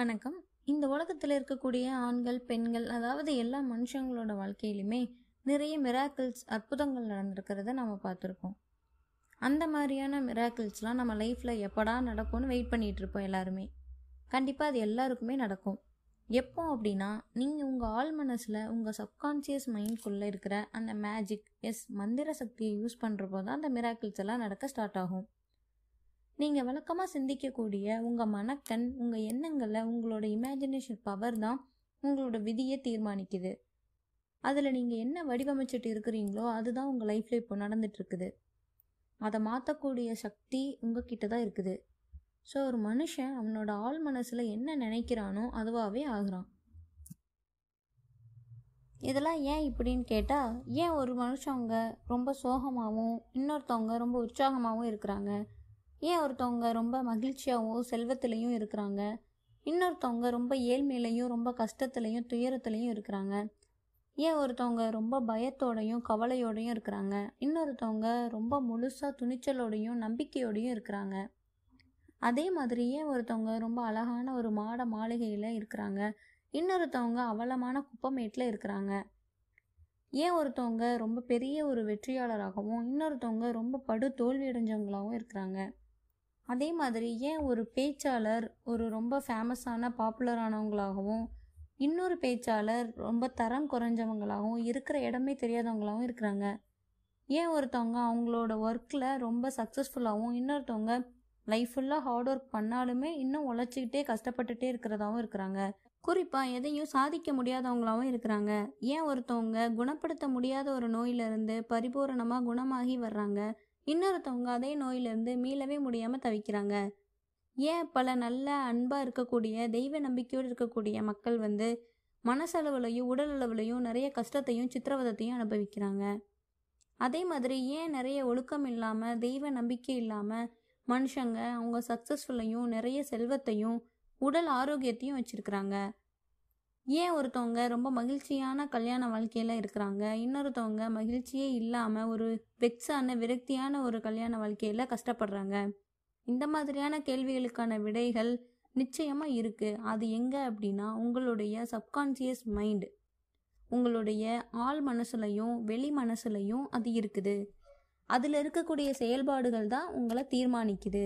வணக்கம். இந்த உலகத்தில் இருக்கக்கூடிய ஆண்கள் பெண்கள் அதாவது எல்லா மனுஷங்களோட வாழ்க்கையிலுமே நிறைய மிராக்கிள்ஸ் அற்புதங்கள் நடந்திருக்கிறத நம்ம பார்த்துருக்கோம். அந்த மாதிரியான மிராக்கிள்ஸ்லாம் நம்ம லைஃப்பில் எப்படா நடக்கும்னு வெயிட் பண்ணிகிட்டு இருப்போம் எல்லாருமே. கண்டிப்பாக அது எல்லாருக்குமே நடக்கும். எப்போ அப்படின்னா நீங்கள் உங்கள் ஆள் மனசில் உங்கள் சப்கான்ஷியஸ் மைண்ட்குள்ளே இருக்கிற அந்த மேஜிக் எஸ் மந்திர சக்தியை யூஸ் பண்ணுறப்போ தான் அந்த மிராக்கிள்ஸ் எல்லாம் நடக்க ஸ்டார்ட் ஆகும். நீங்கள் வழக்கமாக சிந்திக்கக்கூடிய உங்கள் மனக்கண் உங்கள் எண்ணங்களை உங்களோட இமேஜினேஷன் பவர் தான் உங்களோட விதியை தீர்மானிக்குது. அதில் நீங்கள் என்ன வடிவமைச்சிட்டு இருக்கிறீங்களோ அதுதான் உங்கள் லைஃப்பில் இப்போ நடந்துட்டுருக்குது. அதை மாற்றக்கூடிய சக்தி உங்ககிட்ட தான் இருக்குது. ஸோ ஒரு மனுஷன் அவனோட ஆள் மனசில் என்ன நினைக்கிறானோ அதுவாகவே ஆகுறான். இதெல்லாம் ஏன் இப்படின்னு கேட்டால் ஏன் ஒரு மனுஷங்க ரொம்ப சோகமாகவும் இன்னொருத்தவங்க ரொம்ப உற்சாகமாகவும் இருக்கிறாங்க? ஏன் ஒருத்தவங்க ரொம்ப மகிழ்ச்சியாகவும் செல்வத்திலையும் இருக்கிறாங்க? இன்னொருத்தவங்க ரொம்ப ஏழ்மையிலையும் ரொம்ப கஷ்டத்துலையும் துயரத்துலையும் இருக்கிறாங்க. ஏன் ஒருத்தவங்க ரொம்ப பயத்தோடையும் கவலையோடையும் இருக்கிறாங்க? இன்னொருத்தவங்க ரொம்ப முழுசாக துணிச்சலோடையும் நம்பிக்கையோடையும் இருக்கிறாங்க. அதே மாதிரி ஏன் ஒருத்தவங்க ரொம்ப அழகான ஒரு மாட மாளிகையில் இருக்கிறாங்க? இன்னொருத்தவங்க அவலமான குப்பமேட்டில் இருக்கிறாங்க. ஏன் ஒருத்தவங்க ரொம்ப பெரிய ஒரு வெற்றியாளராகவும் இன்னொருத்தவங்க ரொம்ப படு தோல்வி அடைஞ்சவங்களாகவும் இருக்கிறாங்க? அதே மாதிரி ஏன் ஒரு பேச்சாளர் ஒரு ரொம்ப ஃபேமஸான பாப்புலரானவங்களாகவும் இன்னொரு பேச்சாளர் ரொம்ப தரம் குறைஞ்சவங்களாகவும் இருக்கிற இடமே தெரியாதவங்களாகவும் இருக்கிறாங்க. ஏன் ஒருத்தவங்க அவங்களோட ஒர்க்கில் ரொம்ப சக்ஸஸ்ஃபுல்லாகவும் இன்னொருத்தவங்க லைஃப் ஃபுல்லாக ஹார்ட் ஒர்க் பண்ணாலுமே இன்னும் உழைச்சிக்கிட்டே கஷ்டப்பட்டுட்டே இருக்கிறதாவும் இருக்கிறாங்க. குறிப்பாக எதையும் சாதிக்க முடியாதவங்களாகவும் இருக்கிறாங்க. ஏன் ஒருத்தவங்க குணப்படுத்த முடியாத ஒரு நோயிலிருந்து பரிபூரணமாக குணமாகி வர்றாங்க? இன்னொருத்தவங்க அதே நோயிலிருந்து மீளவே முடியாமல் தவிக்கிறாங்க. ஏன் பல நல்ல அன்பாக இருக்கக்கூடிய தெய்வ நம்பிக்கையோடு இருக்கக்கூடிய மக்கள் வந்து மனசளவுலையும் உடல் அளவுலையும் நிறைய கஷ்டத்தையும் சித்திரவதத்தையும் அனுபவிக்கிறாங்க. அதே மாதிரி ஏன் நிறைய ஒழுக்கம் இல்லாமல் தெய்வ நம்பிக்கை இல்லாமல் மனுஷங்க அவங்க சக்ஸஸ்ஃபுல்லையும் நிறைய செல்வத்தையும் உடல் ஆரோக்கியத்தையும் வச்சுருக்கிறாங்க. ஏன் ஒருத்தவங்க ரொம்ப மகிழ்ச்சியான கல்யாண வாழ்க்கையில் இருக்கிறாங்க? இன்னொருத்தவங்க மகிழ்ச்சியே இல்லாமல் ஒரு வெக்ஸான விரக்தியான ஒரு கல்யாண வாழ்க்கையில் கஷ்டப்படுறாங்க. இந்த மாதிரியான கேள்விகளுக்கான விடைகள் நிச்சயமாக இருக்குது அது எங்கே அப்படின்னா உங்களுடைய சப்கான்சியஸ் மைண்ட். உங்களுடைய ஆள் மனசுலையும் வெளி மனசுலையும் அது இருக்குது. அதில் இருக்கக்கூடிய செயல்பாடுகள் தான் உங்களை தீர்மானிக்குது.